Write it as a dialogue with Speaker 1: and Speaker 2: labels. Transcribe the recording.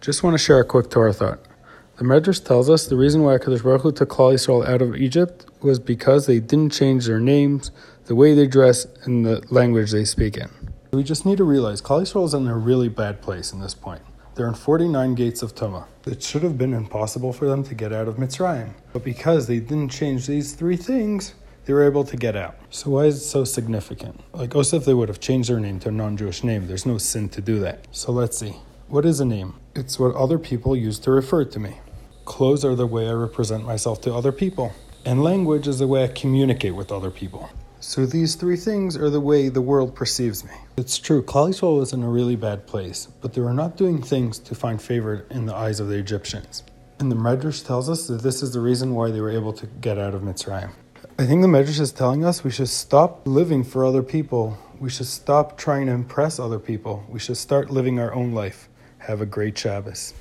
Speaker 1: Just want to share a quick Torah thought. The Medrash tells us the reason why Kadosh Baruch Hu took Klal Yisrael out of Egypt was because they didn't change their names, the way they dress, and the language they speak in. We just need to realize Klal Yisrael is in a really bad place in this point. They're in 49 gates of Tumah. It should have been impossible for them to get out of Mitzrayim. But because they didn't change these three things, they were able to get out. So why is it so significant? Like if they would have changed their name to a non-Jewish name, there's no sin to do that. So let's see. What is a name? It's what other people use to refer to me. Clothes are the way I represent myself to other people. And language is the way I communicate with other people. So these three things are the way the world perceives me. It's true, Klal Yisrael was in a really bad place, but they were not doing things to find favor in the eyes of the Egyptians. And the Medrash tells us that this is the reason why they were able to get out of Mitzrayim. I think the Medrash is telling us we should stop living for other people. We should stop trying to impress other people. We should start living our own life. Have a great Shabbos.